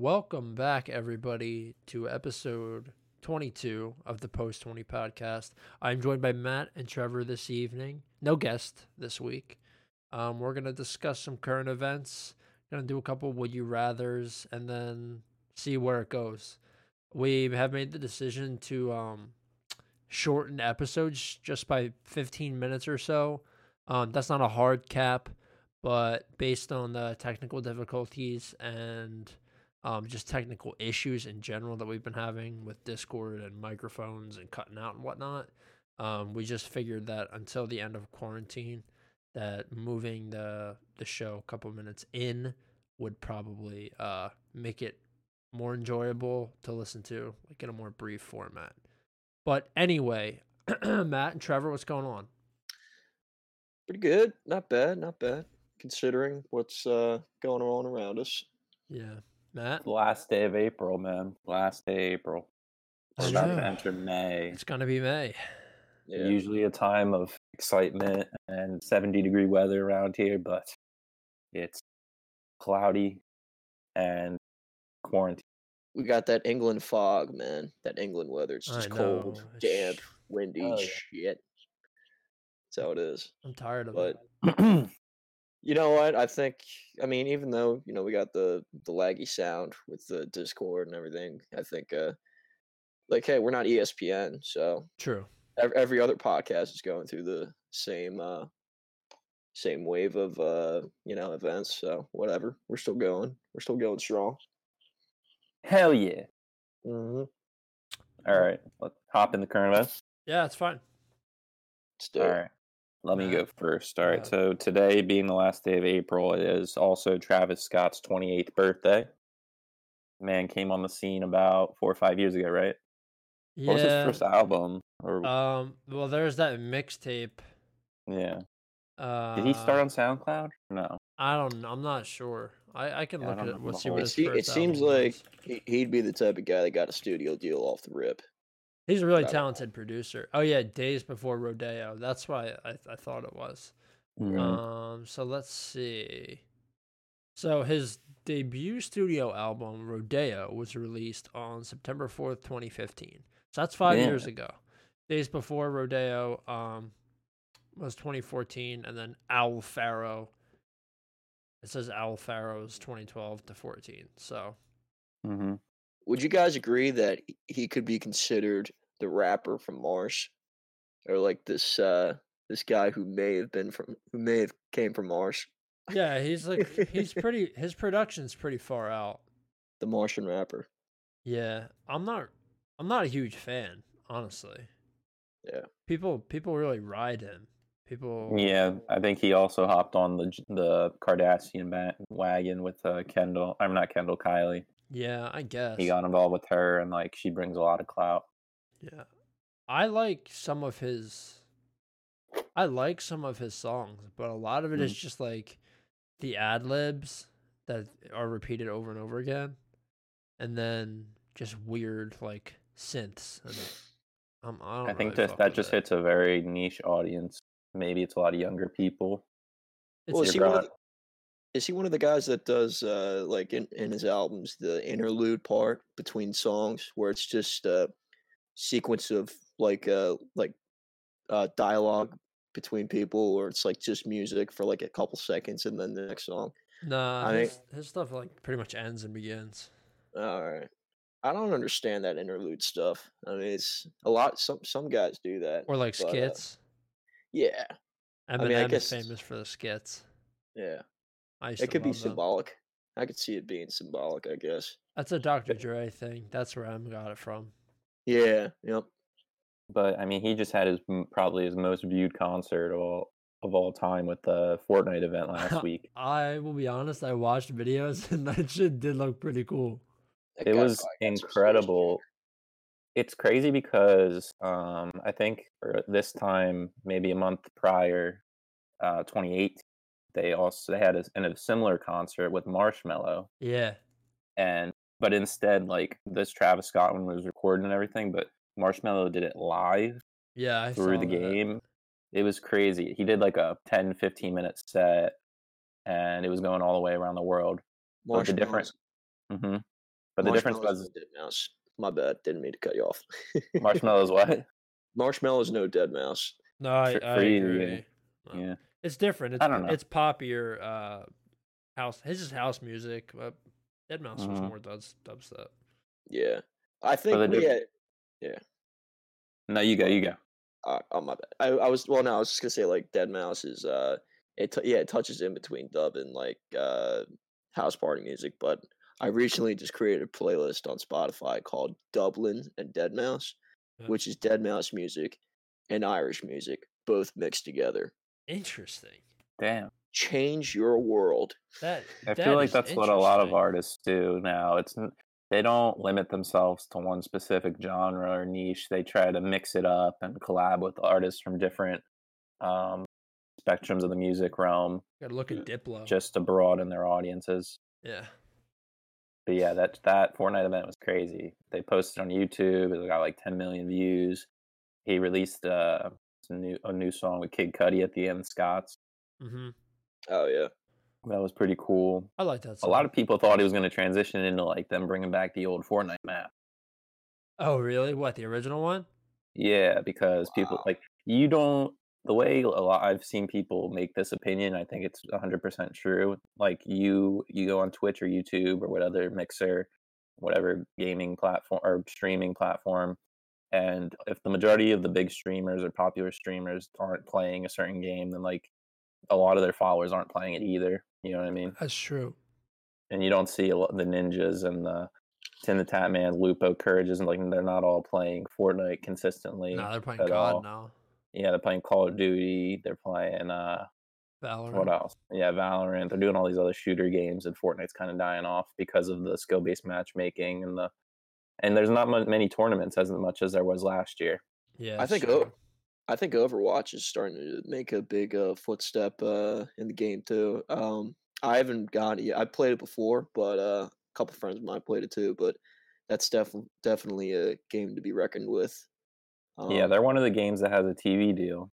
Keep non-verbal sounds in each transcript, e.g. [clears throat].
Welcome back, everybody, to episode 22 of the Post 20 podcast. I'm joined by Matt and Trevor this evening. No guest this week. Um, we're going to discuss some current events, going to do a couple would you rathers, and then see where it goes. We have made the decision to um, shorten episodes just by 15 minutes or so. Um, that's not a hard cap, but based on the technical difficulties and um, just technical issues in general that we've been having with Discord and microphones and cutting out and whatnot. Um, we just figured that until the end of quarantine, that moving the the show a couple minutes in would probably uh, make it more enjoyable to listen to, like in a more brief format. But anyway, [clears throat] Matt and Trevor, what's going on? Pretty good. Not bad. Not bad. Considering what's uh, going on around us. Yeah, Matt. Last day of April, man. Last day of April. We're about to enter May. It's gonna be May. Yeah. Usually a time of excitement and 70 degree weather around here, but it's cloudy and quarantine. We got that England fog, man. That England weather. It's just cold, It's damp, sh- windy, Oh, yeah. shit. That's how it is. I'm tired of But it. [clears throat] [clears throat] you know what? I think. I mean, even though you know we got the the laggy sound with the Discord and everything, I think. uh like, hey, we're not ESPN, so True. ev- every other podcast is going through the same uh same wave of uh you know events so whatever we're still going we're still going strong Hell yeah. mm-hmm. All right. Let's hop in the current events. Yeah, it's fine. still All right. Let me go first. All right. uh, So today, being the last day of April, it is also Travis Scott's 28th birthday. Man came on the scene about four or five years ago, right? What was his first album? Or Um. Well, there's that mixtape. yeah, Uh, did he start on SoundCloud? No. I don't. know. I'm not sure. I I can Yeah, look don't at. know We'll see what it, his se- first it seems album like was. he, he'd be the type of guy that got a studio deal off the rip he's a really talented producer. Oh yeah, Days Before Rodeo. That's why I I thought it was. Mhm. Um. So let's see. So his debut studio album Rodeo was released on September fourth, 2015. So that's five years ago. Days before Rodeo um was 2014, and then Owl Pharaoh. It says Owl Pharaoh's 2012 to 14. So Mhm. Would you guys agree that he- he could be considered the rapper from mars or like this uh this guy who may have been from who may have came from mars yeah, he's like he's [laughs] pretty. His production's pretty far out. the martian rapper Yeah, I'm not. I'm not a huge fan, honestly. Yeah. People people really ride him. People. Yeah, I think he also hopped on the the Kardashian wagon with uh, Kendall. I'm not Kendall, Kylie. Yeah, I guess. He got involved with her, and like she brings a lot of clout. Yeah. I like some of his I like some of his songs, but a lot of it is Mm. just like the ad libs that are repeated over and over again. And then just weird like synths and I, don't I think really that that just it. hits a very niche audience. Maybe it's a lot of younger people. Well, a- is one of the, is he one of the guys that does uh like in, in his albums the interlude part between songs where it's just a sequence of like uh like uh dialogue between people or it's like just music for like a couple seconds and then the next song. Nah, I his, his stuff like pretty much ends and begins. All right. I don't understand that interlude stuff. I mean, it's a lot. Some some guys do that. Or like but, uh, skits. yeah, Eminem mean, I is famous for the skits. yeah. I It could be love them. symbolic. I could see it being symbolic. I guess. That's a Dr. Dre thing. That's where I got it from. Yeah. Yep. But I mean, he just had his probably his most viewed concert of all of all time with the Fortnite event last [laughs] week. I will be honest, I watched videos [laughs] and that shit did look pretty cool. That it was probably got some serious incredible. It's crazy because um, I think for this time, maybe a month prior, uh, 28, they also they had a, in a similar concert with Marshmello, Yeah. and but instead, like this Travis Scott one was recorded and everything, but Marshmello did it live Yeah, I through the that. game. It was crazy. He did like a 10, 15 minute set, and it was going all the way around the world. But the difference. Marshmallows. hmm But the difference was dead mouse. My bad. Didn't mean to cut you off. marshmallows. What? [laughs] Marshmello's no deadmau5. No, I, I agree. Yeah. It's different. It's I don't know. it's poppier uh house his is house music, but deadmau5 was Mhm. more dubs dubstep. Yeah. I think the we diff- had, No, you go. You go. uh, oh my bad. I, I was well no, I was just gonna say like deadmau5 is uh it t- yeah, it touches in between dub and like uh house party music, but I recently just created a playlist on Spotify called Dublin and deadmau5, Yeah. which is deadmau5 music and Irish music, both mixed together. Interesting. Damn. Change your world. That I that feel like that's what a lot of artists do now. It's they don't limit themselves to one specific genre or niche. They try to mix it up and collab with artists from different um, spectrums of the music realm, Gotta look at Diplo. just to broaden their audiences. yeah. But yeah, that that Fortnite event was crazy. They posted on YouTube. It got like 10 million views. He released some new a new song with Kid Cudi at the end, Scott's. Mm-hmm. Oh yeah. That was pretty cool. I like that A lot of people thought he was going to transition into like them bringing back the old Fortnite map. Oh really? What, the original one? Yeah, because people like you don't the way a lot I've seen people make this opinion, I think it's 100% true. Like you you go on Twitch or YouTube or whatever mixer, whatever gaming platform or streaming platform and if the majority of the big streamers or popular streamers aren't playing a certain game then like a lot of their followers aren't playing it either, you know what I mean? That's true. And you don't see a lot the ninjas and the TimTheTatman, Lupo, Courages, and like they're not all playing Fortnite consistently. No, they're playing God all. now. Yeah, they're playing Call of Duty. They're playing uh, Valorant. what else? Yeah, Valorant. They're doing all these other shooter games, and Fortnite's kind of dying off because of the skill-based matchmaking and the and there's not mu- many tournaments as much as there was last year. Yeah. I think true. O- I think Overwatch is starting to make a big uh, footstep uh, in the game too. Um, I haven't got it yet. I played it before, but uh, a couple friends of mine played it too. But that's definitely definitely a game to be reckoned with. Um, yeah, they're one of the games that has a TV deal.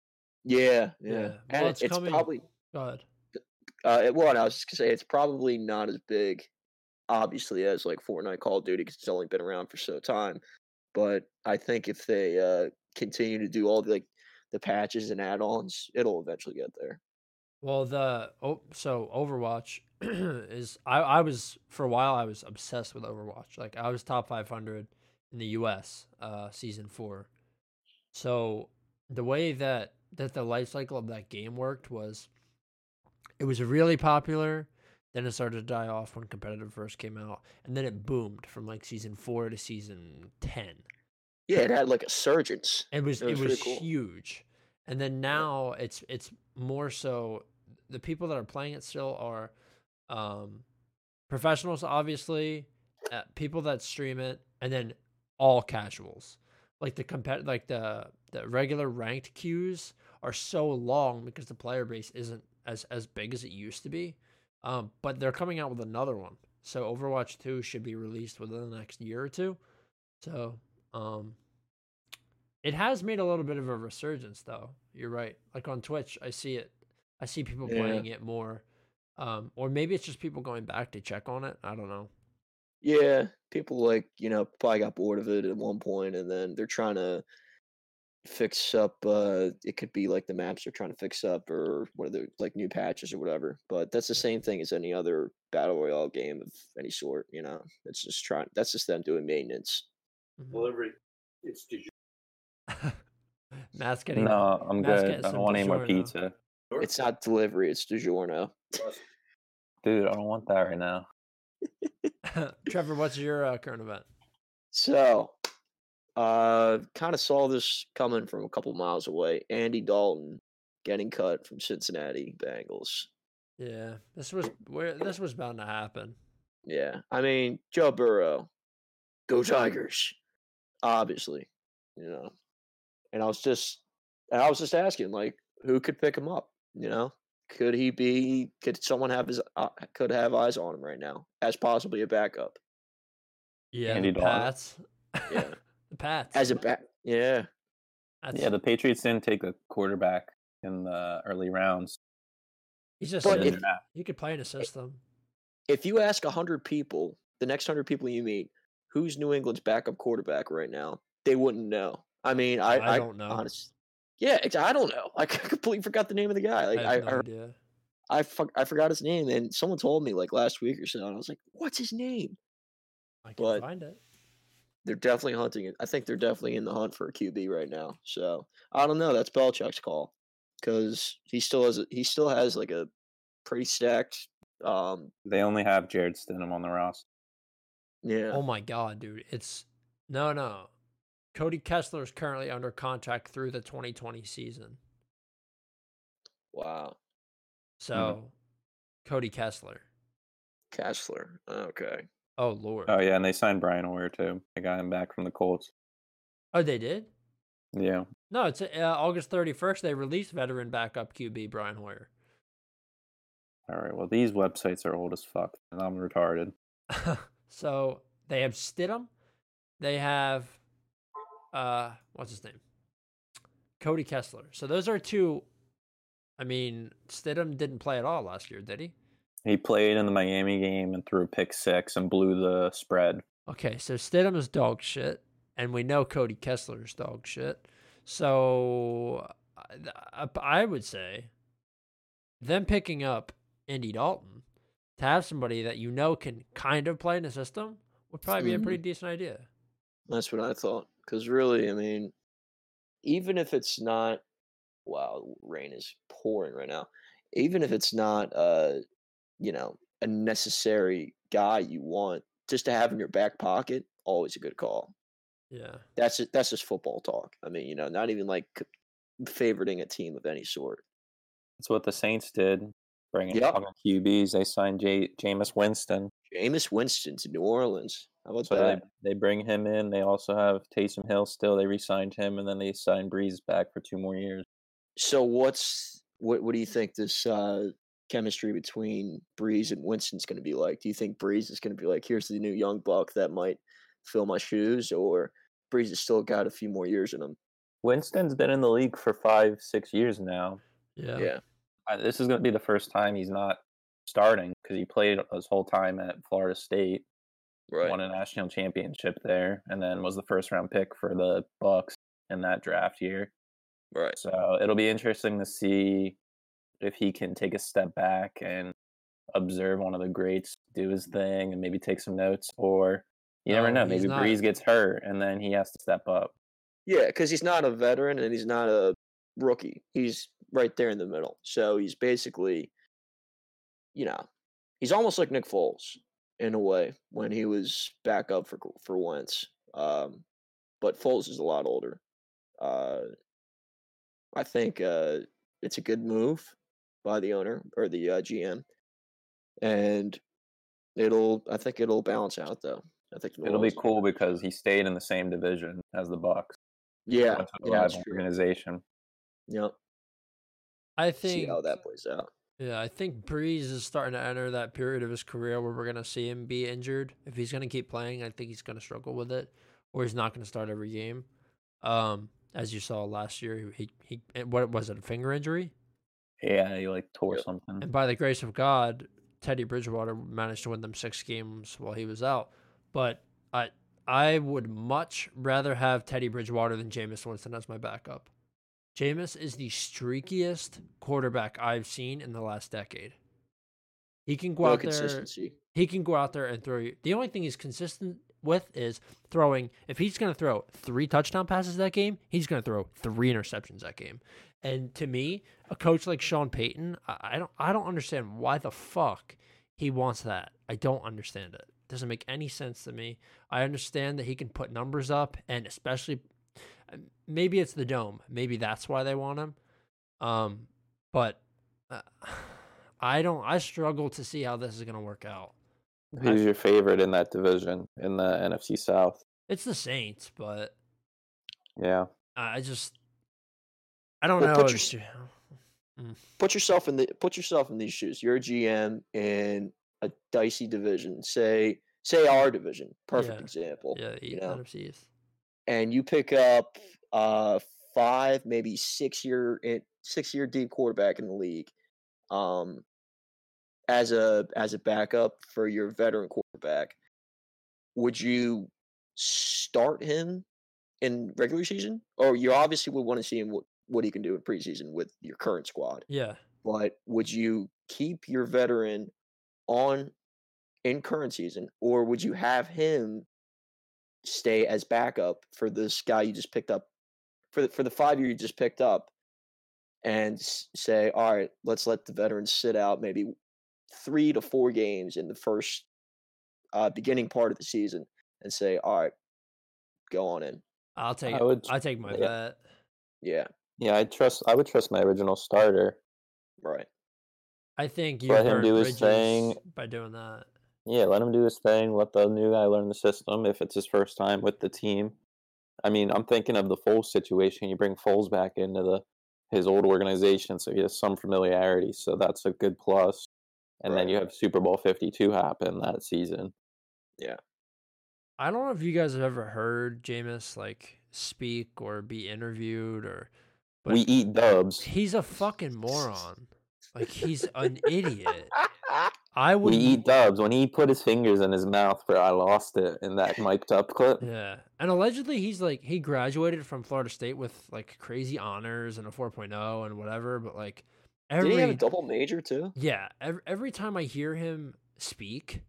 yeah, yeah. Yeah. Well, And it's it's, coming- probably Go ahead. uh, it- well, I was just gonna say it's probably not as big, obviously, as like Fortnite, Call of Duty, because it's only been around for so time. But I think if they uh, continue to do all the like the patches and add-ons, it'll eventually get there. Well, the oh, so Overwatch [clears throat] is I I was for a while I was obsessed with Overwatch. Like I was top 500 in the US uh season 4. So the way that that the life cycle of that game worked was it was really popular, then it started to die off when competitive first came out, and then it boomed from like season 4 to season 10. Yeah, it had like a surgence. It was It it was was, cool. huge. And then now it's it's more so the people that are playing it still are um professionals obviously, uh, people that stream it and then all casuals. Like the compet like the the regular ranked queues are so long because the player base isn't as as big as it used to be. Um but they're coming out with another one. So Overwatch 2 should be released within the next year or two. So, um it has made a little bit of a resurgence though. You're right. Like on Twitch, I see it. I see people Yeah. playing it more. Um or maybe it's just people going back to check on it. I don't know. Yeah, people like you know probably got bored of it at one point, and then they're trying to fix up. uh It could be like the maps they're trying to fix up, or one of the like new patches or whatever. But that's the same thing as any other battle royale game of any sort. You know, it's just trying. That's just them doing maintenance. Mhm. delivery. It's did [laughs] Matt's getting No, I'm Matt's good. I don't want any more pizza, It's not delivery. It's DiGiorno. dude. I don't want that right now. [laughs] Trevor, what's your uh, current event? So, uh, kind of saw this coming from a couple miles away. Andy Dalton getting cut from Cincinnati Bengals. Yeah, this was where this was bound to happen. Yeah, I mean Joe Burrow, go Tigers, obviously, you know. And I was just, and I was just asking, like, who could pick him up? You know, could he be? Could someone have his? Uh, could have eyes on him right now as possibly a backup? Yeah, Andy the Dalton. Pats. Yeah. The Pats. As a back, yeah. That's, Yeah, the Patriots didn't take a quarterback in the early rounds. he's just But if- the draft. he could play in a system. If you ask a hundred people the next hundred people you meet, who's New England's backup quarterback right now? They wouldn't know. I mean, I I I, don't know. honest- yeah, ex- I don't know. [laughs] I completely forgot the name of the guy. Like I I, no I, idea. I, fuck, I forgot his name, and someone told me like last week or so, and I was like, "What's his name?" I can but- find it. They're definitely hunting it. I think they're definitely in the hunt for a QB right now. So I don't know. That's Belichick's call because he still has he still has like a pretty stacked. Um, They only have Jarrett Stidham on the roster. yeah, Oh my god, dude. It's no no. Cody Kessler is currently under contract through the 2020 season. wow, So, Cody Kessler. Kessler. Okay, Oh lord. Oh yeah, and they signed Brian Hoyer too. They got him back from the Colts. oh, they did? Yeah. No, it's uh, August 31st. They released veteran backup QB Brian Hoyer. All right. Well, these websites are old as fuck, and I'm retarded. [laughs] so they have Stidham. They have uh what's his name? Cody Kessler. So those are two I mean, Stidham didn't play at all last year, did he? He played in the Miami game and threw a pick six and blew the spread. Okay, so Stidham is dog shit, and we know Cody Kessler is dog shit. So I- I would say them picking up Andy Dalton to have somebody that you know can kind of play in the system would probably be a pretty decent idea. that's what I thought. Because really, I mean, even if it's not, wow, rain is pouring right now. Even if it's not, uh, you know, a necessary guy you want, just to have in your back pocket, always a good call. Yeah. That's it. That's just football talk. I mean, you know, not even like favoriting a team of any sort. That's what the Saints did, bringing Yep. young QBs. They signed J- Jameis Winston, Jameis Winston to New Orleans. How about so they, that? they bring him in. They also have Taysom Hill still. They re-signed him, and then they signed Brees back for two more years. So what's what? What do you think this uh, chemistry between Brees and Winston's going to be like? Do you think Brees is going to be like, here's the new young buck that might fill my shoes, or Brees has still got a few more years in him? Winston's been in the league for five, six years now. Yeah. Yeah, This is going to be the first time he's not starting because he played his whole time at Florida State. right. won a national championship there, and then was the first round pick for the Bucs in that draft year. Right. So it'll be interesting to see if he can take a step back and observe one of the greats do his thing and maybe take some notes, or you never know, maybe not. Brees gets hurt and then he has to step up. Yeah, because he's not a veteran and he's not a rookie. He's right there in the middle. So he's basically, you know, he's almost like Nick Foles in a way when he was back up for for Wentz. Um, but Foles is a lot older. Uh, I think uh, it's a good move by the owner or the uh, GM, and it'll. I think it'll balance out though. I think New It'll be Orleans- cool because he stayed in the same division as the Bucs. Yeah, Went yeah, that's rival true. organization. Yep. I See think how that plays out. Yeah, I think Brees is starting to enter that period of his career where we're gonna see him be injured. If he's gonna keep playing, I think he's gonna struggle with it, or he's not gonna start every game. Um, as you saw last year, he he what was it a finger injury? Yeah, he like tore Yep. something. And by the grace of God, Teddy Bridgewater managed to win them six games while he was out. But I I would much rather have Teddy Bridgewater than Jameis Winston as my backup. Jameis is the streakiest quarterback I've seen in the last decade. He can go No out there. He can go out there and throw you. The only thing he's consistent with is throwing. If he's going to throw three touchdown passes that game, he's going to throw three interceptions that game. And to me, a coach like Sean Payton, I, don't, I don't understand why the fuck he wants that. I don't understand it. Doesn't make any sense to me. I understand that he can put numbers up, and especially, maybe it's the dome. Maybe that's why they want him. Um, but uh, [sighs] I don't. I struggle to see how this is going to work out. Who's your favorite in that division in the NFC South? It's the Saints, but Yeah. I just I don't Well, know. put your- it's- Put yourself in the put yourself in these shoes. You're a GM in a dicey division. Say say our division, perfect Yeah. example. yeah, you know, NFC East. and you pick up uh five, maybe six year six year deep quarterback in the league, um, as a as a backup for your veteran quarterback. would you start him in regular season? Or you obviously would want to see him what, what he can do in preseason with your current squad. Yeah. But would you keep your veteran on in current season, or would you have him stay as backup for this guy you just picked up for the, for the five year you just picked up, and say, all right, let's let the veterans sit out maybe three to four games in the first uh, beginning part of the season, and say, all right, go on in. I'll take I would- I take my yeah. bet. Yeah, Yeah, I trust. I would trust my original starter. right. I think you Let him burn do his thing. by doing that. Yeah, let him do his thing. Let the new guy learn the system if it's his first time with the team. I mean, I'm thinking of the Foles situation. You bring Foles back into the his old organization, so he has some familiarity. So that's a good plus. And then you have Super Bowl 52 happen that season. Yeah. I don't know if you guys have ever heard Jameis like speak or be interviewed or but we eat dubs. he's a fucking moron. Like he's an idiot. [laughs] I would We eat dubs. When he put his fingers in his mouth, bro, I lost it in that [laughs] mic'd up clip. Yeah. And allegedly he's like he graduated from Florida State with like crazy honors and a 4.0 and whatever, but like Did every he have a double major too? Yeah, every, every time I hear him speak,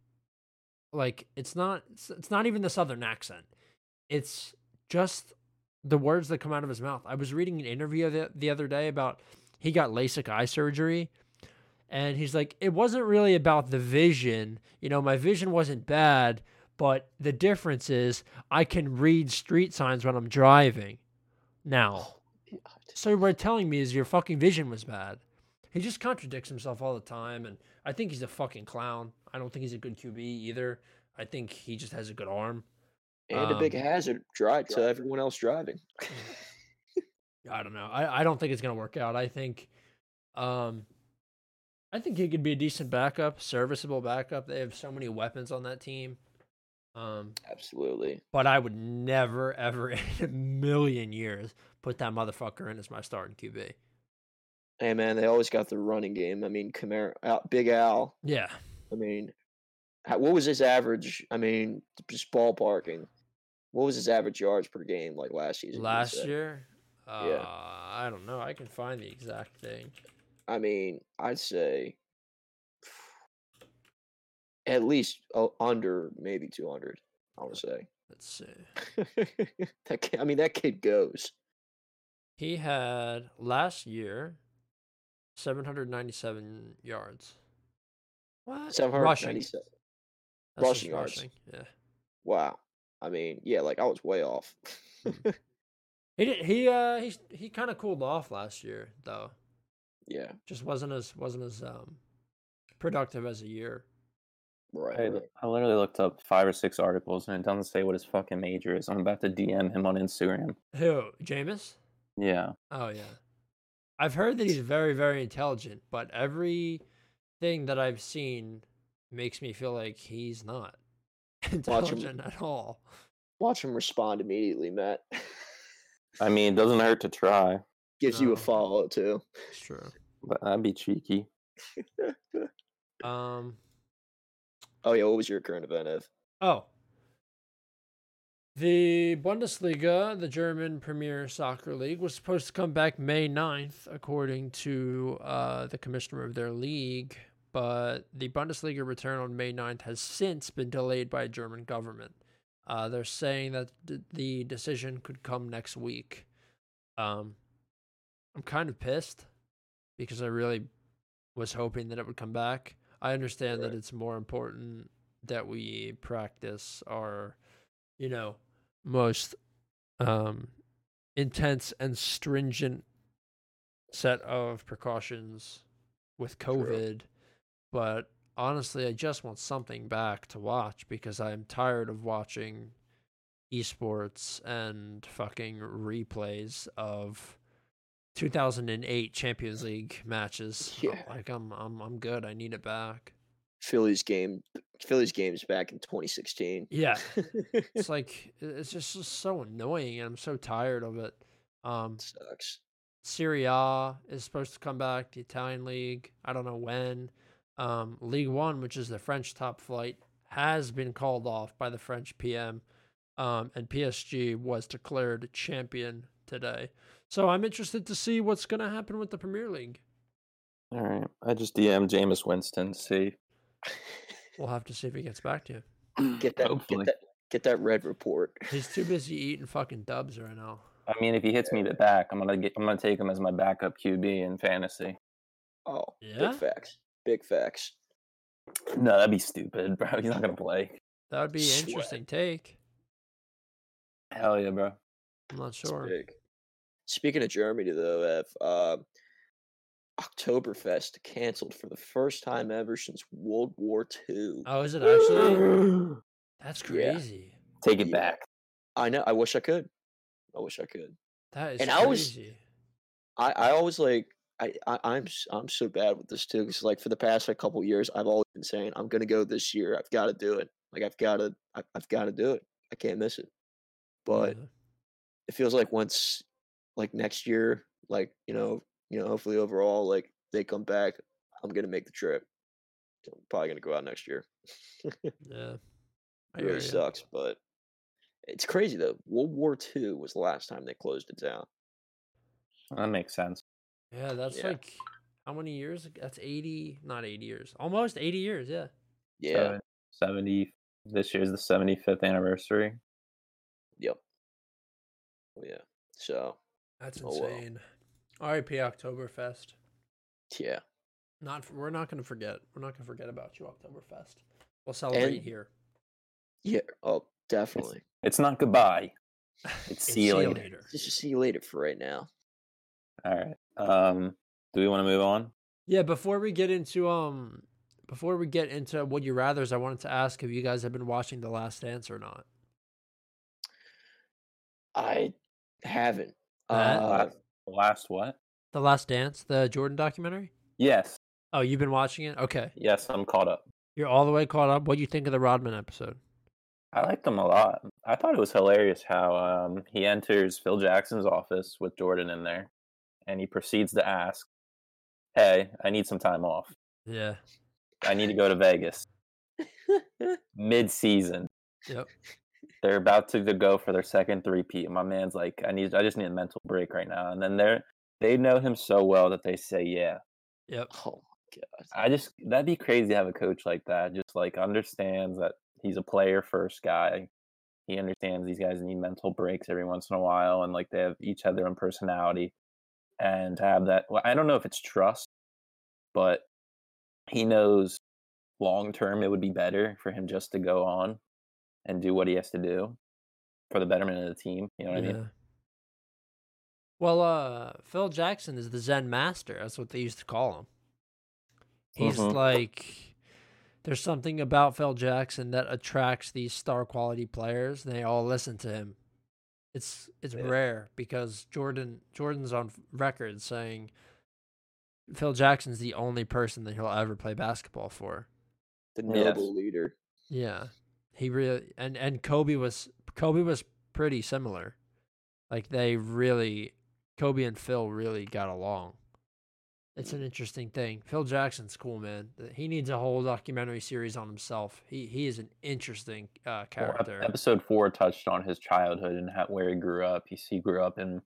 like it's not it's, it's not even the southern accent. It's just the words that come out of his mouth. I was reading an interview the, the other day about he got LASIK eye surgery and he's like it wasn't really about the vision. You know, my vision wasn't bad, but the difference is I can read street signs when I'm driving. Now, oh, so what you're telling me is your fucking vision was bad. He just contradicts himself all the time, and I think he's a fucking clown. I don't think he's a good QB either. I think he just has a good arm. And a big Um, hazard drive to everyone else driving. [laughs] I don't know. I, I don't think it's gonna work out. I think, um, I think he could be a decent backup, serviceable backup. They have so many weapons on that team. Um, Absolutely. but I would never, ever [laughs] in a million years put that motherfucker in as my starting QB. Hey man, they always got the running game. I mean, Kamara, Al, Big Al. Yeah, I mean, how, what was his average? I mean, just ballparking. What was his average yards per game like last season? last year. Uh, I don't know. I can find the exact thing. I mean, I'd say at least uh, under maybe two hundred. I would say. [laughs] Let's see. that kid, I mean, that kid goes. He had last year 797 yards. What? Seven hundred rushing. ninety-seven. That's just rushing yards. rushing. Yeah. Wow. I mean, yeah, like I was way off. [laughs] He did, he uh he he kind of cooled off last year though. yeah. Just wasn't as wasn't as um productive as a year. Right. I. I literally looked up five or six articles and it doesn't say what his fucking major is. I'm about to DM him on Instagram. Who? Jameis? Yeah. Oh yeah. I've heard that he's very very intelligent, but everything that I've seen makes me feel like he's not [laughs] intelligent at all. Watch him respond immediately, Matt. I mean, it doesn't hurt to try, Gives you a follow too. It's true. but that'd be cheeky. [laughs] Um Oh yeah, what was your current event, Ev? Oh. The Bundesliga, the German Premier Soccer League, was supposed to come back May 9th, according to uh, the commissioner of their league. But the Bundesliga return on May 9th has since been delayed by German government. Uh, they're saying that d- the decision could come next week. Um, I'm kind of pissed because I really was hoping that it would come back. I understand that it's more important that we practice our, you know, most um, intense and stringent set of precautions with COVID. But honestly, I just want something back to watch because I'm tired of watching esports and fucking replays of 2008 Champions League matches. [laughs] Yeah. Like I'm I'm I'm good. I need it back. Phillies game. Phillies games back in 2016. Yeah. [laughs] It's like it's just, just so annoying and I'm so tired of it. Um Sucks. Serie A is supposed to come back, the Italian league. I don't know when. Um, league One, which is the French top flight, has been called off by the French PM, um, and PSG was declared champion today. So I'm interested to see what's going to happen with the Premier League. All right. I just DM Jameis Winston to see. We'll have to see if he gets back to you. [clears throat] Get that, Hopefully. get that, get that red report. He's too busy eating fucking dubs right now. I mean, if he hits me the back, I'm gonna get. I'm gonna take him as my backup QB in fantasy. Oh, Yeah? big facts. Big facts. No, that'd be stupid, bro. [laughs] He's not gonna play. That would be an Sweat. interesting take. Hell yeah, bro. I'm not sure. Speaking of Germany, though, if uh, Oktoberfest canceled for the first time ever since World War II. Oh, is it actually? [gasps] That's Yeah. crazy. Take it Yeah. back. I know. I wish I could. I wish I could. That is And I was- crazy. I, I always like I, I I'm s- I'm so bad with this too because like for the past like couple years I've always been saying I'm gonna go this year I've got to do it like I've got to I, I've got to do it I can't miss it but Yeah. it feels like once like next year like you know you know hopefully overall like they come back I'm gonna make the trip I'm probably gonna go out next year [laughs] yeah. I really hear ya. sucks but it's crazy though World War II was the last time they closed it down That makes sense. Yeah, that's Yeah. like how many years? That's 80, not 80 years. Almost 80 years, yeah. yeah Seven- Seventy. This year's the 75th anniversary. yep Oh, yeah so That's Oh, well. Insane. R.I.P. Oktoberfest. yeah Not we're not going to forget. We're not going to forget about you Oktoberfest. We'll celebrate And- here. Yeah. Oh, definitely. It's not goodbye. [laughs] It's see you later. Just see you later for right now. All right. Um, do we want to move on? Yeah, before we get into um before we get into would you rather's, I wanted to ask if you guys have been watching The Last Dance or not. I haven't. Uh, last, last what? The Last Dance, the Jordan documentary? Yes. Oh, you've been watching it? Okay. Yes, I'm caught up. You're all the way caught up. What do you think of the Rodman episode? I liked them a lot. I thought it was hilarious how um, he enters Phil Jackson's office with Jordan in there, and he proceeds to ask, "Hey, I need some time off. Yeah. I need to go to Vegas [laughs] mid-season. Yep. They're about to go for their second three-peat. and My man's like, I need, I just need a mental break right now. And then they're, they know him so well that they say, yeah. Yep. oh my god. I just that'd be crazy to have a coach like that. Just like understands that he's a player first guy. He understands these guys need mental breaks every once in a while, and like they have each have their own personality, and to have that. Well, I don't know if it's trust, but he knows long term it would be better for him just to go on and do what he has to do for the betterment of the team. You know what I mean? Well, uh, Phil Jackson is the Zen master. That's what they used to call him. He's Mhm. like, there's something about Phil Jackson that attracts these star quality players. And they all listen to him. It's it's Yeah. rare because Jordan Jordan's on record saying Phil Jackson's the only person that he'll ever play basketball for. The Yes. noble leader. Yeah. He really and and Kobe was Kobe was pretty similar. Like they really Kobe and Phil really got along. It's an interesting thing. Phil Jackson's cool, man. He needs a whole documentary series on himself. He he is an interesting uh Well, character. episode four touched on his childhood and how, where he grew up. He, he grew up in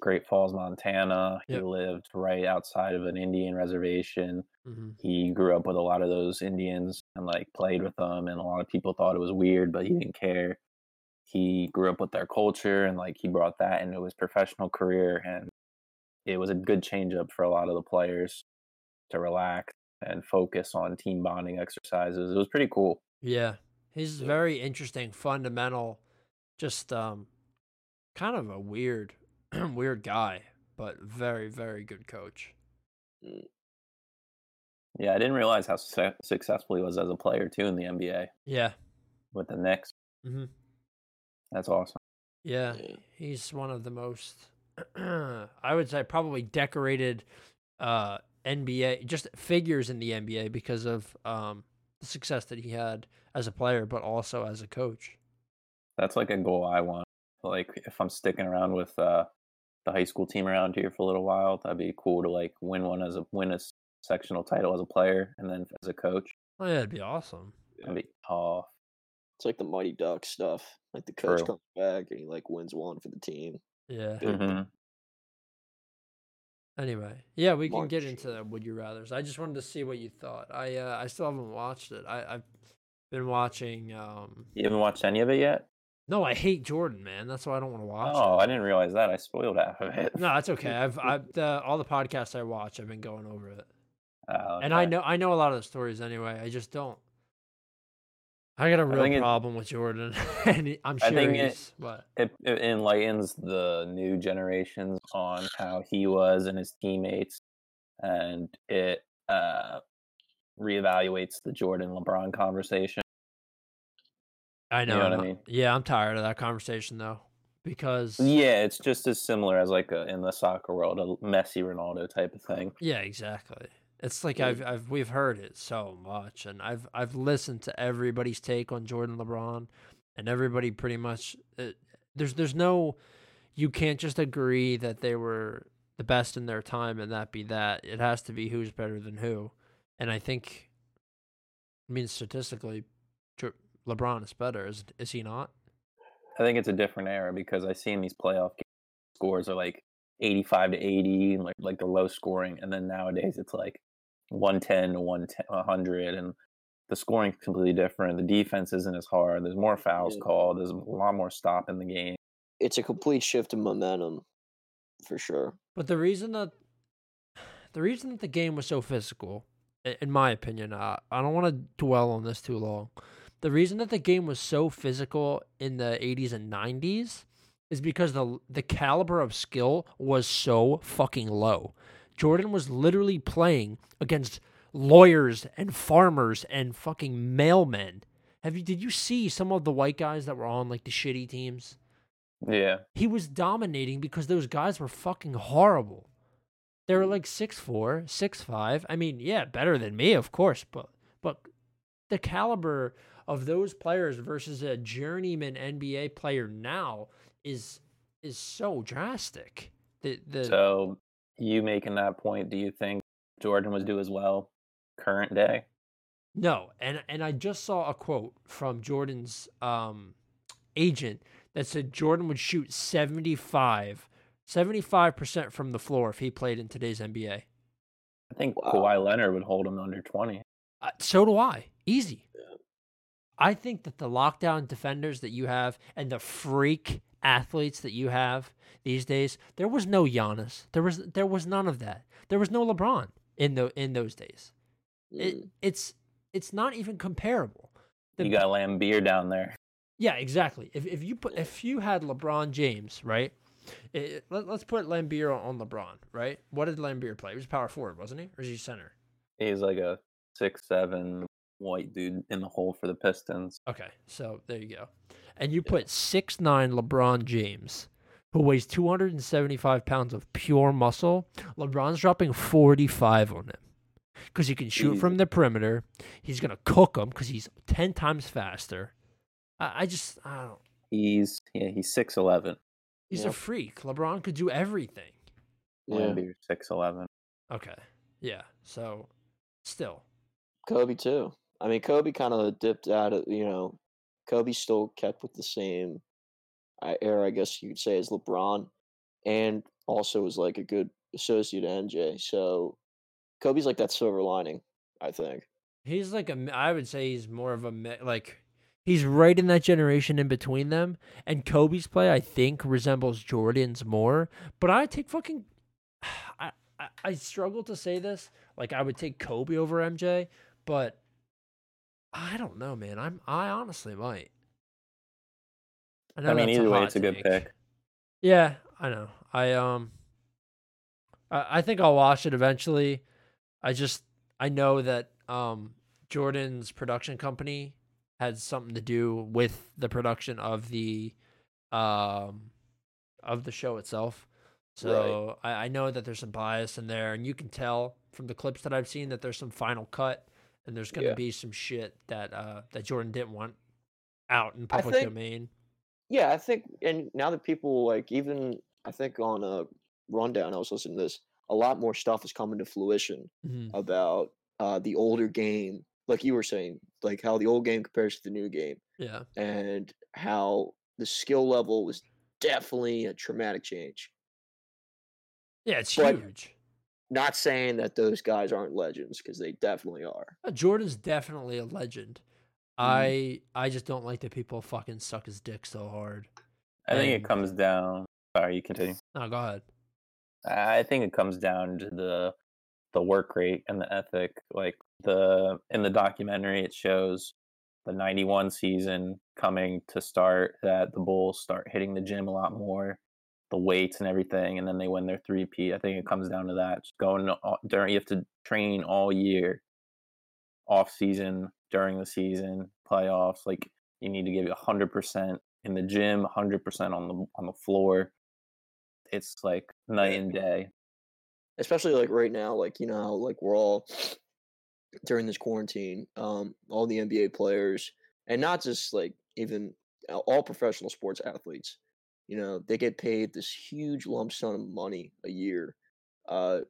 Great Falls, Montana. He Yep. lived right outside of an Indian reservation. hmm He grew up with a lot of those Indians and like played with them. And a lot of people thought it was weird, but he didn't care. He grew up with their culture and like he brought that into his professional career. And it was a good change up for a lot of the players to relax and focus on team bonding exercises. It was pretty cool. Yeah. He's very interesting, fundamental, just um kind of a weird [clears throat] weird guy, but very, very good coach. Yeah, I didn't realize how su- successful he was as a player too in the NBA Yeah. with the Knicks. hmm That's awesome. Yeah, Yeah. he's one of the most, [clears throat] I would say, probably decorated uh, NBA just figures in the NBA because of um, the success that he had as a player, but also as a coach. That's like a goal I want. Like if I'm sticking around with uh, the high school team around here for a little while, that'd be cool to like win one as a win a sectional title as a player and then as a coach. Oh, yeah, it'd be awesome. That'd be tough. It's like the Mighty Duck stuff. Like the coach True. comes back and he like wins one for the team. Yeah. Big hmm Anyway, yeah, we can get into the would you rather's. I just wanted to see what you thought. I uh, I still haven't watched it. I I've been watching. Um, You haven't watched any of it yet? No, I hate Jordan, man. That's why I don't want to watch. Oh, it. I didn't realize that. I spoiled half of it. No, that's okay. I've [laughs] I've the, all the podcasts I watch. I've been going over it, Oh, and I know I know a lot of the stories anyway. I just don't. I got a real it- problem with Jordan, [laughs] and I'm I sure think it-. But it, it enlightens the new generations on how he was and his teammates, and it uh, reevaluates the Jordan LeBron conversation. I know. know what I mean? Yeah, I'm tired of that conversation though, because Yeah, it's just as similar as like a, in the soccer world, a Messi Ronaldo type of thing. Yeah, exactly. It's like. I've I've we've heard it so much, and I've I've listened to everybody's take on Jordan LeBron, and everybody pretty much uh there's there's no you can't just agree that they were the best in their time and that be that. It has to be who's better than who, and I think, I mean statistically, LeBron is better. Is is he not? I think it's a different era because I see in these playoff games, scores are like 85 to 80, and like like they're low scoring, and then nowadays it's like 110 to 110, 100, and the scoring's completely different. The defense isn't as hard. There's more fouls Yeah. called. There's a lot more stop in the game. It's a complete shift in momentum, for sure. But the reason that the reason that the game was so physical, in my opinion, I, I don't want to dwell on this too long. The reason that the game was so physical in the 80s and 90s is because the the caliber of skill was so fucking low. Jordan was literally playing against lawyers and farmers and fucking mailmen. Have you did you see some of the white guys that were on like the shitty teams? Yeah, he was dominating because those guys were fucking horrible. They were like six four, six five. I mean, yeah, better than me, of course, but but the caliber of those players versus a journeyman NBA player now is is so drastic. The the So you making that point, do you think Jordan was do as well current day? No, and and I just saw a quote from Jordan's um, agent that said Jordan would shoot 75 percent from the floor if he played in today's NBA. I think Wow. Kawhi Leonard would hold him under 20. Uh, so do I. Easy. I think that the lockdown defenders that you have and the freak athletes that you have these days, there was no Giannis. There was there was none of that. There was no LeBron in the in those days. It, Mm. it's it's not even comparable. The you got Laimbeer down there. Yeah, exactly. If if you put if you had LeBron James, right? It, let, us put Laimbeer on, on LeBron, right? What did Laimbeer play? He was power forward, wasn't he? Or is he center? He's like a six seven white dude in the hole for the Pistons. Okay, so there you go. And you put six nine LeBron James, who weighs two hundred and seventy five pounds of pure muscle. LeBron's dropping forty five on him because he can shoot from the perimeter. He's gonna cook him because he's ten times faster. I, I just I don't. He's yeah, he's six eleven. He's a freak. LeBron could do everything. Yeah. Laimbeer six eleven. Okay. Yeah. So still. Kobe too. I mean, Kobe kind of dipped out of you know, Kobe still kept with the same era, I guess you could say, as LeBron, and also was like a good associate to MJ. So Kobe's like that silver lining, I think. He's like a, I would say he's more of a like he's right in that generation in between them and Kobe's play I think resembles Jordan's more, but I take fucking [sighs] I I, I struggle to say this. Like I would take Kobe over MJ, but I don't know, man. I'm I honestly might. I, know I mean, either way, it's a good take. pick. Yeah, I know. I um I, I think I'll watch it eventually. I just I know that um Jordan's production company had something to do with the production of the um of the show itself. So I, I know that there's some bias in there and you can tell from the clips that I've seen that there's some final cut and there's gonna Yeah. be some shit that uh that Jordan didn't want out in public think- domain. Yeah, I think, and now that people like even I think on a rundown, I was listening to this. A lot more stuff is coming to fruition Mhm. about uh, the older game like you were saying, like how the old game compares to the new game, Yeah. and how the skill level was definitely a traumatic change. Yeah, it's But- huge. Not saying that those guys aren't legends because they definitely are. Uh, Jordan's definitely a legend. I I just don't like that people fucking suck his dick so hard. I think And- it comes down. Sorry, you continue. No, go ahead. I think it comes down to the the work rate and the ethic. Like the in the documentary, it shows the '91 season coming to start. That the Bulls start hitting the gym a lot more, the weights and everything, and then they win their three-peat. I think it comes down to that. Just going during, you have to train all year, off season, during the season, playoffs. Like you need to give you hundred percent in the gym, hundred percent on the on the floor. It's like night and day. especially like right now, like you know, like we're all [sniffs] during this quarantine, um, all the NBA players, and not just like even all professional sports athletes, you know, they get paid this huge lump sum of money a year. Uh,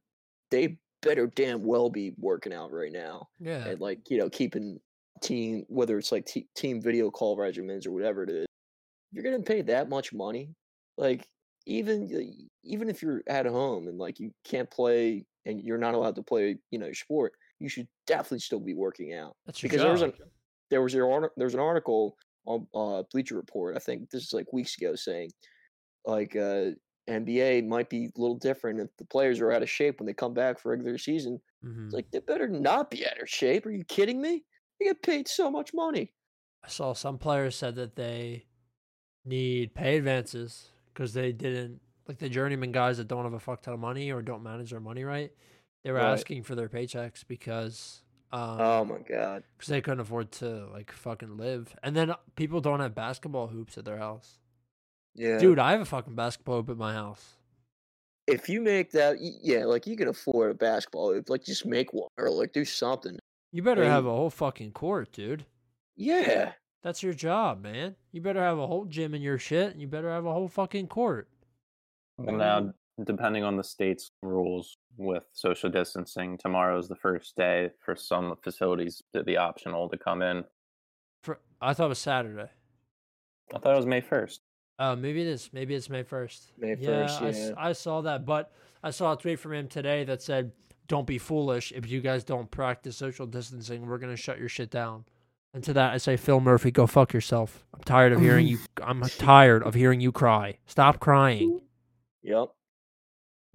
they better damn well be working out right now Yeah. and like you know keeping team whether it's like te- team video call regimens or whatever it is. If you're getting paid that much money, like even even if you're at home and like you can't play and you're not allowed to play, you know, your sport, you should definitely still be working out That's because there was an there was your there was an article on uh, Bleacher Report. I think this is like weeks ago saying like uh, NBA might be a little different if the players are out of shape when they come back for regular season. Mhm. It's like they better not be out of shape. Are you kidding me? They get paid so much money. I saw some players said that they need pay advances because they didn't like the journeyman guys that don't have a fuck ton of money or don't manage their money right. They were Right. asking for their paychecks because um Oh my god. because they couldn't afford to like fucking live. And then people don't have basketball hoops at their house. Yeah, Dude, I have a fucking basketball hoop at my house. If you make that, yeah, like you can afford a basketball hoop, like just make one or like do something. You better Hey. have a whole fucking court, dude. Yeah, That's your job, man. You better have a whole gym in your shit, and you better have a whole fucking court. Well, now, depending on the state's rules with social distancing, tomorrow's the first day for some facilities to be optional to come in. For I thought it was Saturday. I thought it was May 1st. Oh, maybe it is. Maybe it's May first. May 1st, I, s- yeah. I saw that, but I saw a tweet from him today that said, "Don't be foolish. If you guys don't practice social distancing, we're gonna shut your shit down." And to that, I say, Phil Murphy, go fuck yourself. I'm tired of hearing [laughs] you. I'm tired of hearing you cry. Stop crying. yep.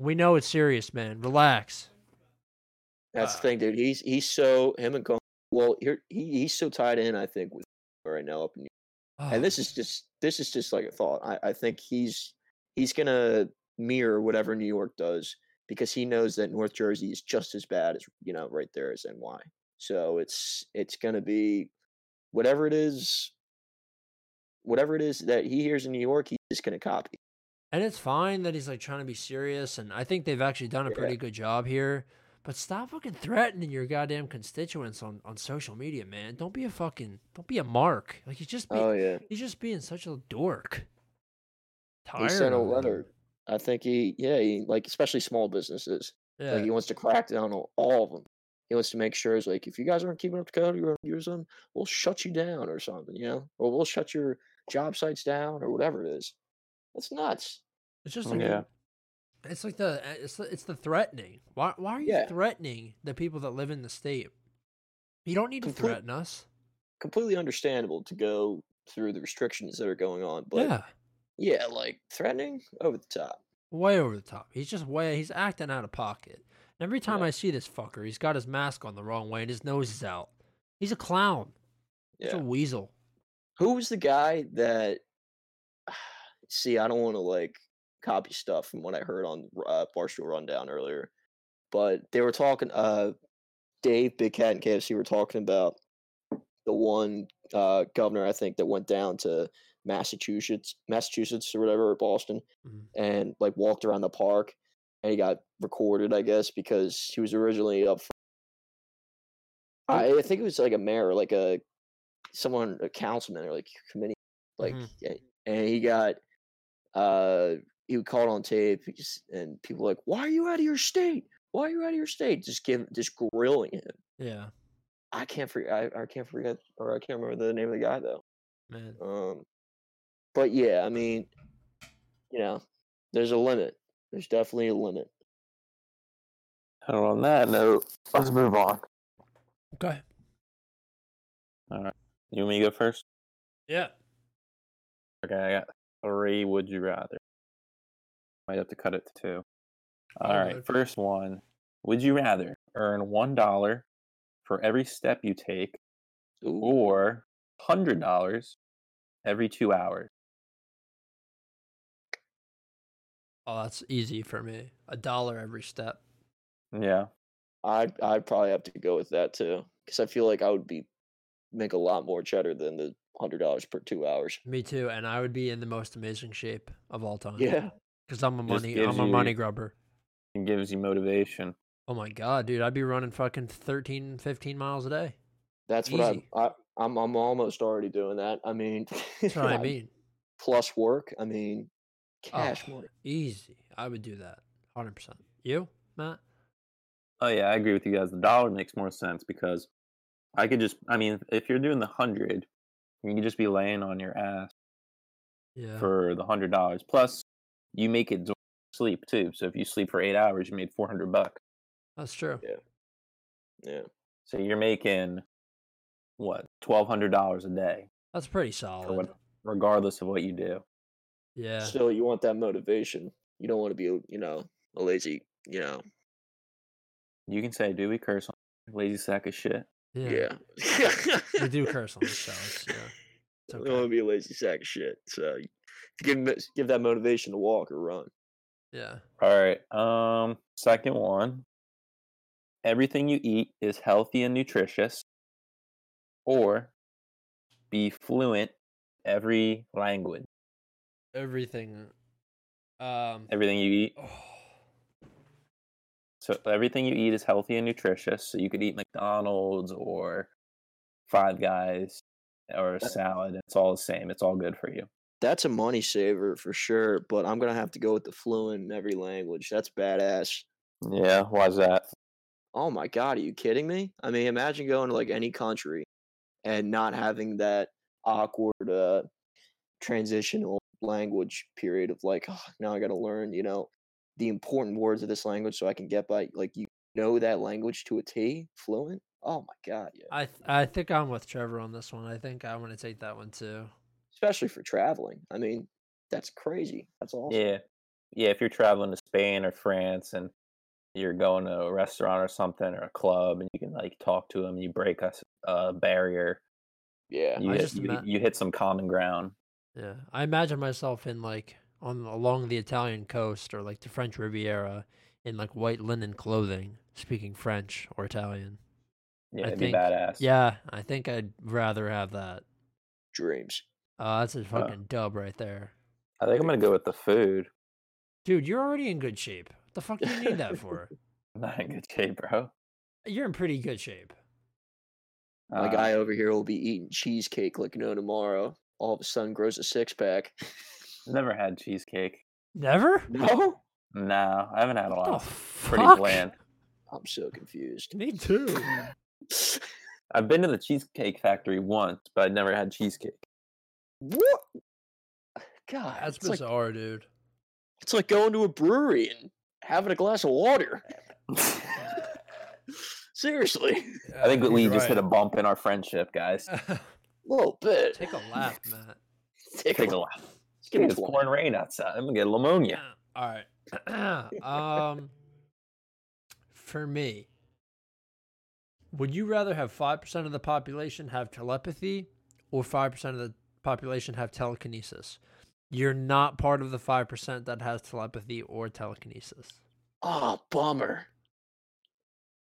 We know it's serious, man. Relax. That's Uh, the thing, dude. He's he's so him and well, here he, he's so tied in. I think with [laughs] right now up in New York. Oh. and this is just this is just like a thought. I, I think he's he's gonna mirror whatever New York does because he knows that North Jersey is just as bad as you know right there as NY. So it's it's gonna be whatever it is, whatever it is that he hears in New York, he's just gonna copy. And it's fine that he's like trying to be serious, and I think they've actually done a Yeah. pretty good job here. But stop fucking threatening your goddamn constituents on, on social media, man. Don't be a fucking don't be a mark. Like he's just being, Oh yeah, he's just being such a dork. he sent a letter. I think he yeah he like especially small businesses. Yeah. Like he wants to crack down on all of them. He wants to make sure it's like if you guys aren't keeping up to code, you're you're some, we'll shut you down or something, you know, or we'll shut your job sites down or whatever it is. That's nuts. It's just like Yeah. it's like the uh, it's the, it's the threatening. Why why are you Yeah. threatening the people that live in the state? You don't need to threaten us. Completely understandable to go through the restrictions that are going on, but yeah. yeah, like threatening over the top. way over the top. He's just way he's acting out of pocket. And every time Yeah. I see this fucker, he's got his mask on the wrong way and his nose is out. He's a clown. He's Yeah. a weasel. Who was the guy that? [sighs] See, I don't want to like copy stuff from what I heard on uh, Barstool Rundown earlier, but they were talking. Uh, Dave, Big Cat, and KFC were talking about the one uh, governor I think that went down to Massachusetts, Massachusetts or whatever, or Boston, Mhm. and like walked around the park, and he got recorded, I guess, because he was originally up. For, I, I think it was like a mayor, like a someone, a councilman, or like committee, like, Mhm. and he got, uh, he would call it on tape, he just, and people were like, "Why are you out of your state? Why are you out of your state?" Just give, just grilling him. Yeah. I can't forget. I, I can't forget, or I can't remember the name of the guy though. Man, Um, but yeah, I mean, you know, there's a limit. There's definitely a limit. And on that note, let's move on. okay. All right. You want me to go first? Yeah. Okay, I got three. Would you rather? Might have to cut it to two. All All right, good. first one. Would you rather earn one dollar for every step you take, Ooh, or hundred dollars every two hours? Oh, that's easy for me. A dollar every step. Yeah, I'd I'd probably have to go with that too, because I feel like I would be make a lot more cheddar than the hundred dollars per two hours. Me too, and I would be in the most amazing shape of all time. Yeah, because I'm a money, I'm a you- money grubber. it gives you motivation. Oh my god, dude, I'd be running fucking 13, 15 miles a day. that's what I'm. Easy. I, I'm I'm almost already doing that. I mean, [laughs] That's what I mean. Plus work. I mean, oh, cash Oh, money. Easy. I would do that. Hundred percent. You, Matt? Oh yeah, I agree with you guys. The dollar makes more sense because I could just. I mean, if you're doing the hundred, you can just be laying on your ass Yeah. for the hundred dollars. Plus, you make it during sleep too. So if you sleep for eight hours, you made four hundred bucks. That's true. Yeah. Yeah. So you're making what twelve hundred dollars a day, That's pretty solid. what, regardless of what you do. Yeah. Still, you want that motivation. You don't want to be, you know, a lazy, you know. You can say, "Do we curse on lazy sack of shit?" Yeah. Yeah. We do curse on [laughs] this show. Yeah. It's You don't want to be a lazy sack of shit. So you- give 'em- give that motivation to walk or run. Yeah. All right. Um, second one. Everything you eat is healthy and nutritious, or be fluent every language. Everything. Um. Everything you eat. oh, So everything you eat is healthy and nutritious. So you could eat McDonald's or Five Guys or a salad. It's all the same. It's all good for you. That's a money saver for sure. But I'm gonna have to go with the fluent in every language. That's badass. Yeah. Why's that? Oh my god, are you kidding me? I mean, imagine going to like any country and not having that awkward uh transitional language period of like, oh, now I got to learn, you know, the important words of this language so I can get by like you know that language to a T, fluent. Oh my god, yeah. I th- I think I'm with Trevor on this one. I think I want to take that one too. Especially for traveling. I mean, that's crazy. That's awesome. Yeah. Yeah. If you're traveling to Spain or France and you're going to a restaurant or something or a club and you can like talk to them, you break a barrier, Yeah. you, I hit, just you, ima- you hit some common ground. Yeah, I imagine myself in like on along the Italian coast or like the French Riviera in like white linen clothing, speaking French or Italian. Yeah, I it'd think- be badass. Yeah, I think I'd rather have that. Dreams. Uh, that's a fucking dub right there, I think I'm gonna go with the food. dude. You're already in good shape. What the fuck do you need that for? I'm [laughs] not in good shape, bro. You're in pretty good shape. My Uh, guy over here will be eating cheesecake like no tomorrow. All of a sudden grows a six pack. [laughs] never had cheesecake. Never. no? No, I haven't had a What the lot. Pretty fuck? bland. I'm so confused. Me too. [laughs] I've been to the cheesecake factory once, but I'd never had cheesecake. What? God, That's it's like, bizarre, dude. it's like going to a brewery and having a glass of water. [laughs] Seriously, [laughs] I think we you're just hit a bump in our friendship, guys. a [laughs] little bit. Take a lap, Matt. Take, Take a a laugh. Give me It's pouring rain outside. I'm gonna get pneumonia. All right. [clears throat] um, for me, would you rather have five percent of the population have telepathy, or five percent of the population have telekinesis? You're not part of the five percent that has telepathy or telekinesis. Oh, bummer.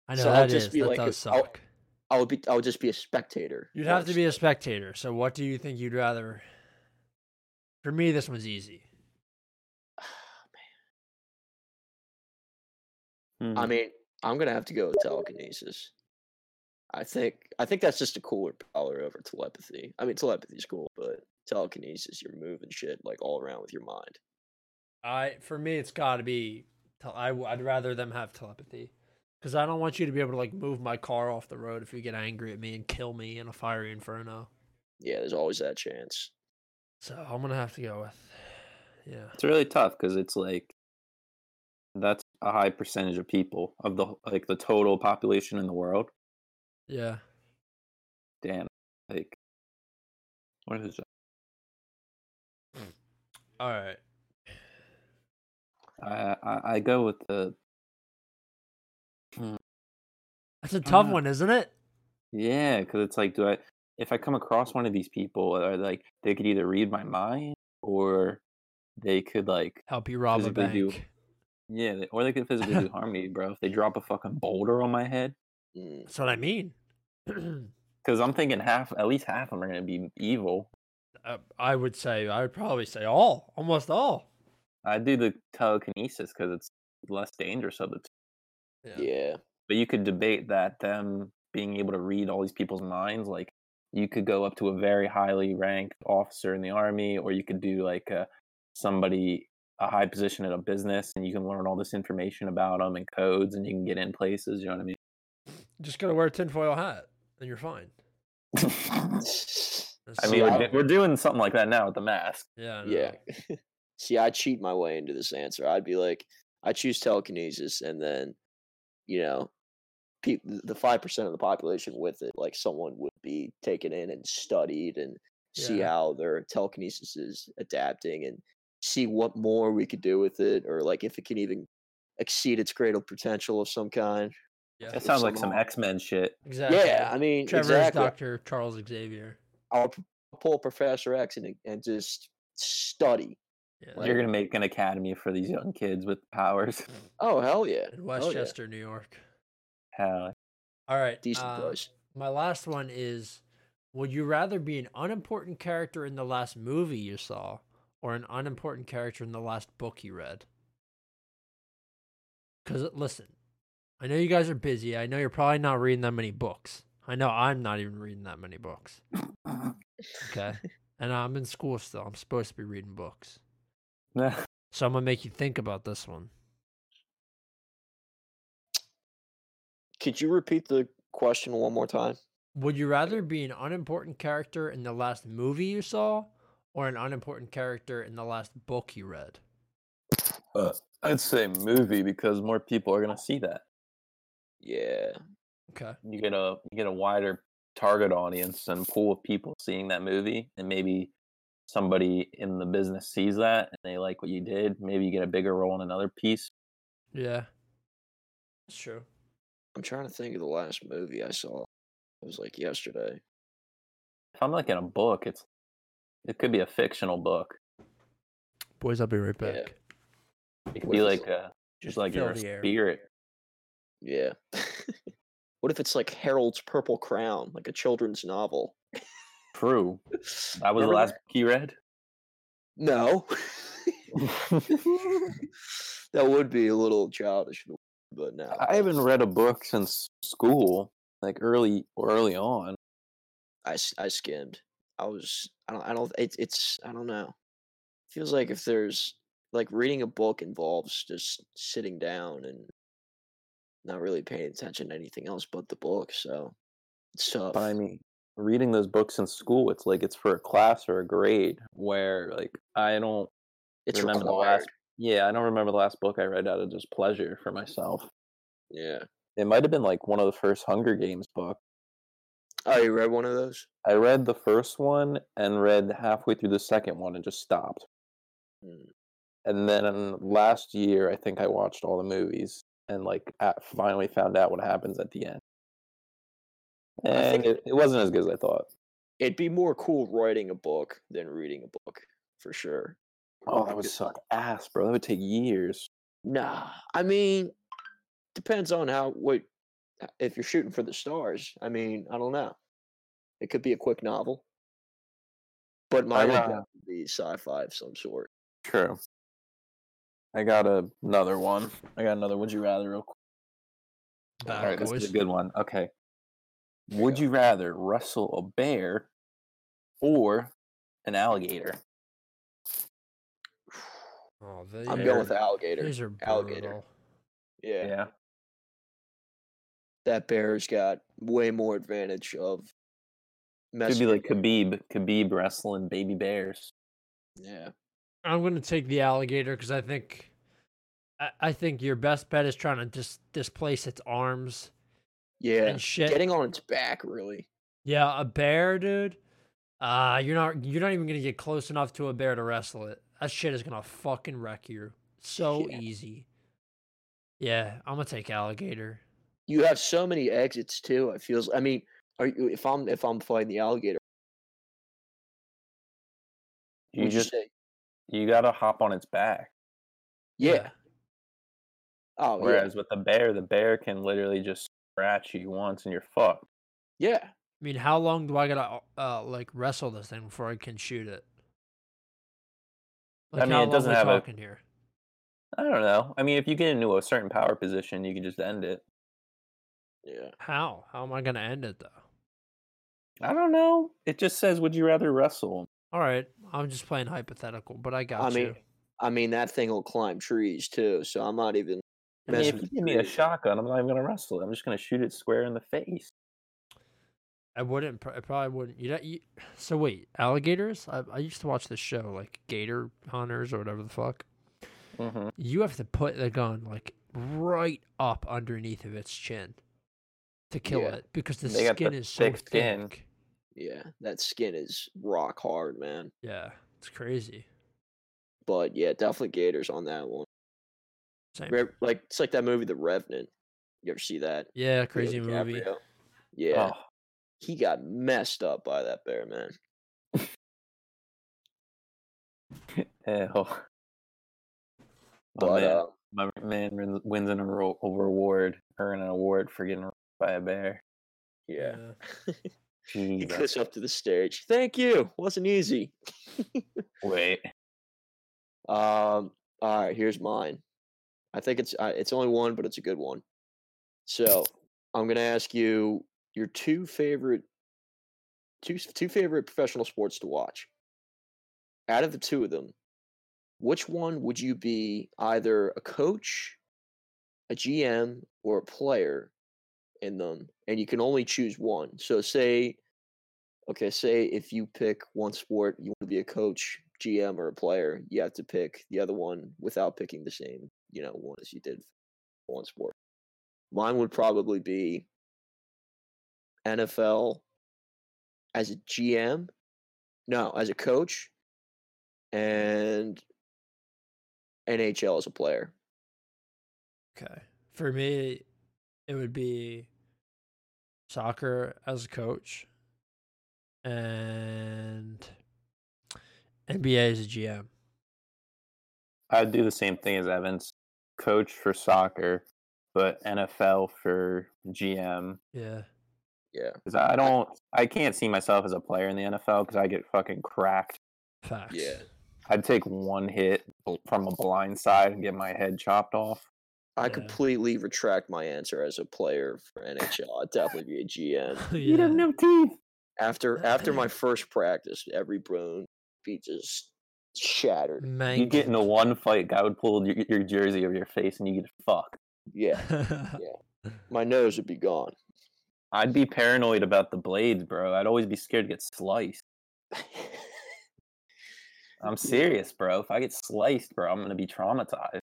I know So I'll that just is be that like a- does I'll- suck. I would be. I would just be a spectator. You'd have to be a spectator. So, what do you think you'd rather? For me, this one's easy. [sighs] Hmm. I mean, I'm gonna have to go with telekinesis. I think. I think that's just a cooler power over telepathy. I mean, telepathy's cool, but telekinesis, you're moving shit like all around with your mind. I for me, it's got to be. Tel- I w- I'd rather them have telepathy. Because I don't want you to be able to like move my car off the road if you get angry at me and kill me in a fiery inferno. Yeah, there's always that chance. So I'm gonna have to go with, yeah, It's really tough because it's like that's a high percentage of people of the like the total population in the world. Yeah. Damn, like what is it? All right. I I, I go with the That's a tough Uh, one, isn't it? yeah, because it's like, do I if I come across one of these people, are like they could either read my mind or they could like Help you rob a bank. do- yeah, or they could physically do [laughs] harm to me, bro. If they drop a fucking boulder on my head, Mm, That's what I mean. [clears throat] because I'm thinking half, at least half of them are gonna be evil. uh, I would say I would probably say all, almost all. I do the telekinesis because it's less dangerous of the two. yeah. But you could debate that them being able to read all these people's minds, like you could go up to a very highly ranked officer in the army, or you could do like a, somebody a high position at a business, and you can learn all this information about them and codes, and you can get in places. You know what I mean? Just gonna wear a tinfoil hat, and you're fine. [laughs] I mean, See, we're, I- we're doing something like that now with the mask. yeah, Yeah. [laughs] See, I cheat my way into this answer. I'd be like, I choose telekinesis, and then, you know, pe- the five percent of the population with it, like someone would be taken in and studied and see Yeah. how their telekinesis is adapting and see what more we could do with it, or like if it can even exceed its greater potential of some kind. Yeah, That sounds like some some. X Men shit. exactly. Yeah, I mean, Trevor exactly. is Doctor Charles Xavier. I'll pull Professor X and and just study. Yeah, Like- You're gonna make an academy for these young kids with powers. Oh hell yeah! in Hell yeah. Westchester, New York. Hell, All right, Decent uh, place. My last one is: Would you rather be an unimportant character in the last movie you saw, or an unimportant character in the last book you read? Because listen, I know you guys are busy. I know you're probably not reading that many books. I know I'm not even reading that many books. Okay, [laughs] and I'm in school still. I'm supposed to be reading books, so I'm gonna make you think about this one. Could you repeat the question one more time? Would you rather be an unimportant character in the last movie you saw, or an unimportant character in the last book you read? Uh, I'd say movie because more people are gonna see that. Yeah. Okay. You get a you get a wider target audience and pool of people seeing that movie, and maybe somebody in the business sees that and they like what you did. Maybe you get a bigger role in another piece. Yeah. That's true. I'm trying to think of the last movie I saw. It was like yesterday. If I'm like in a book, it's it could be a fictional book. Boys, I'll be right Yeah. back. It could What be like it's- a Just just like fill you're a the air. spirit. Yeah. what if it's like Harold's Purple Crayon, like a children's novel? True. [laughs] That was Remember the last book you read. No. [laughs] [laughs] that would be a little childish, but no. I haven't read a book since school, like early early on. I, I skimmed. I was I don't I don't it's it's I don't know. Feels like if there's like reading a book involves just sitting down and not really paying attention to anything else but the book, so it's tough. But I mean, reading those books in school, it's like it's for a class or a grade. Where like I don't it's remember the last. Yeah, I don't remember the last book I read out of just pleasure for myself. Yeah. It might have been like one of the first Hunger Games books. Oh, you read one of those? I read the first one and read halfway through the second one and just stopped. Mm. And then last year, I think I watched all the movies and like at, finally found out what happens at the end. And it, it wasn't as good as I thought. It'd be more cool writing a book than reading a book, for sure. Oh, that would suck ass, bro. That would take years. Nah, I mean, depends on how what if you're shooting for the stars. I mean, I don't know. It could be a quick novel, but mine would be sci-fi of some sort. True. I got a, another one. I got another. Would you rather? Real quick. Back, All right, this boys. is a good one. Okay. There Would go. you rather wrestle a bear or an alligator? Oh, they I'm are- going with alligator. These are alligator. Yeah. Yeah. that bear's got way more advantage of Could be like. Khabib, Khabib wrestling baby bears. Yeah. I'm gonna take the alligator because I think, I, I think your best bet is trying to dis- displace its arms Yeah. and shit. Getting on its back, really. Yeah, a bear, dude. Uh, you're not you're not even gonna get close enough to a bear to wrestle it. That shit is gonna fucking wreck you. So Yeah. easy. Yeah, I'm gonna take alligator. You have so many exits too. It feels. I mean, are you, if I'm if I'm fighting the alligator, You you just say? You gotta hop on its back. Yeah. Oh Whereas with the bear, the bear can literally just scratch you once and you're fucked. yeah. Yeah. I mean, how long do I gotta uh like wrestle this thing before I can shoot it? I mean, how it doesn't long have a- here? I don't know. I mean, if you get into a certain power position, you can just end it. Yeah. How? How am I gonna end it though? I don't know. It just says, "Would you rather wrestle?" All right, I'm just playing hypothetical, but I got I you. mean, I mean that thing will climb trees too. So I'm not even. I mean, if you give me a shotgun, I'm not even gonna wrestle. it. I'm just gonna shoot it square in the face. I wouldn't. I probably wouldn't. You, know, you So wait, alligators? I, I used to watch this show, like Gator Hunters or whatever the fuck. hmm You have to put the gun like right up underneath of its chin to kill Yeah. it because the They got the skin is so thick skin. thick. Yeah, that skin is rock hard, man. Yeah, it's crazy. But yeah, definitely Gators on that one. Same. Re- Like it's like that movie, The Revenant. You ever see that? Yeah, crazy movie. Yeah, Oh, he got messed up by that bear, man. [laughs] ew. My But man, uh, my man wins- wins an aro- a reward, earn an award for getting by a bear. yeah, he [laughs] Jesus. goes up to the stage. Thank you. Wasn't easy. [laughs] Wait. Um. All right, here's mine. I think it's uh, it's only one, but it's a good one. So I'm gonna ask you your two favorite two two favorite professional sports to watch. Out of the two of them, which one would you be either a coach, a GM, or a player in them? And you can only choose one. So say, okay, say if you pick one sport, you want to be a coach, GM, or a player, you have to pick the other one without picking the same, you know, one as you did one sport. Mine would probably be NFL as a GM, no, as a coach, and NHL as a player. Okay. For me, it would be soccer as a coach and NBA as a GM. I'd do the same thing as Evans. Coach for soccer, but NFL for GM. Yeah. Yeah. Because I don't, I can't see myself as a player in the NFL because I get fucking cracked. Facts. Yeah. I'd take one hit from a blind side and get my head chopped off. I Yeah. completely retract my answer as a player for NHL. I'd definitely be a GM. [laughs] yeah. have no teeth. After after my [laughs] first practice, every bone be just shattered. Man. You get in a one fight, guy would pull your, your jersey over your face and you get fucked. [laughs] Yeah, my nose would be gone. I'd be paranoid about the blades, bro. I'd always be scared to get sliced. I'm serious, bro. If I get sliced, bro, I'm gonna be traumatized.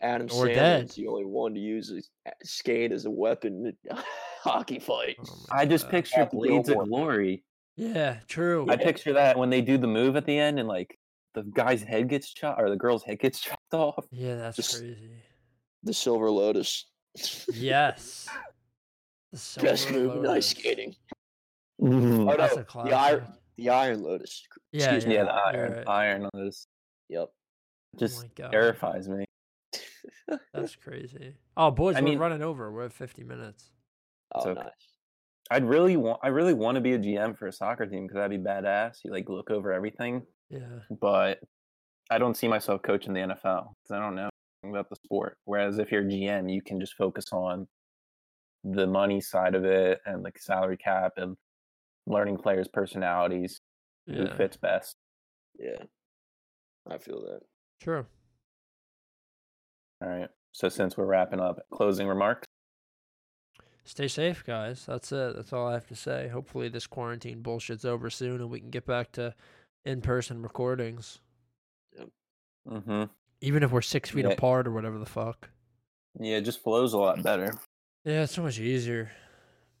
Adam Or Sandler's dead. the only one to use a- skate as a weapon in a [laughs] hockey fight. Oh I just God. picture Happy Blades of Glory. Yeah, true. I picture that when they do the move at the end and like the guy's head gets chopped or the girl's head gets [laughs] chopped off. Yeah, that's Just- crazy. The Silver Lotus. Yes. The Best move in ice skating. Mm. Oh, That's no, a the, iron, the Iron Lotus. Yeah, Excuse me. yeah, yeah, the iron, right. iron Lotus. Yep. just oh terrifies me. [laughs] That's crazy. Oh, boys, I we're mean- running over. We're at 50 minutes. Oh, okay. nice. I'd really want, I really want to be a GM for a soccer team because that'd be badass. You like look over everything, Yeah. but I don't see myself coaching the NFL because I don't know anything about the sport. Whereas if you're a GM, you can just focus on the money side of it and like salary cap and learning players' personalities, who fits best. Yeah. I feel that. True. All right. So since we're wrapping up, closing remarks. stay safe, guys. That's it. That's all I have to say. Hopefully, this quarantine bullshit's over soon and we can get back to in person recordings. Mm-hmm. Even if we're six feet Yeah. apart or whatever the fuck. Yeah, it just flows a lot better. Yeah, it's so much easier.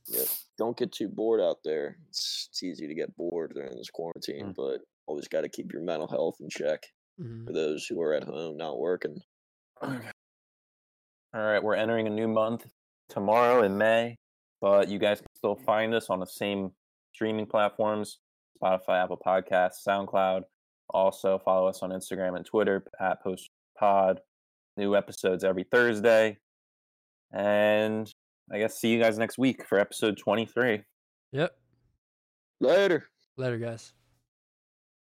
Yeah, don't get too bored out there. It's, it's easy to get bored during this quarantine, Mm. but always got to keep your mental health in check Mhm. for those who are at home not working. All right, we're entering a new month tomorrow in May, but you guys can still find us on the same streaming platforms Spotify, Apple Podcasts, SoundCloud. Also, follow us on Instagram and Twitter at Post Pod. New episodes every Thursday. And I guess see you guys next week for episode 23. Yep. Later. Later, guys.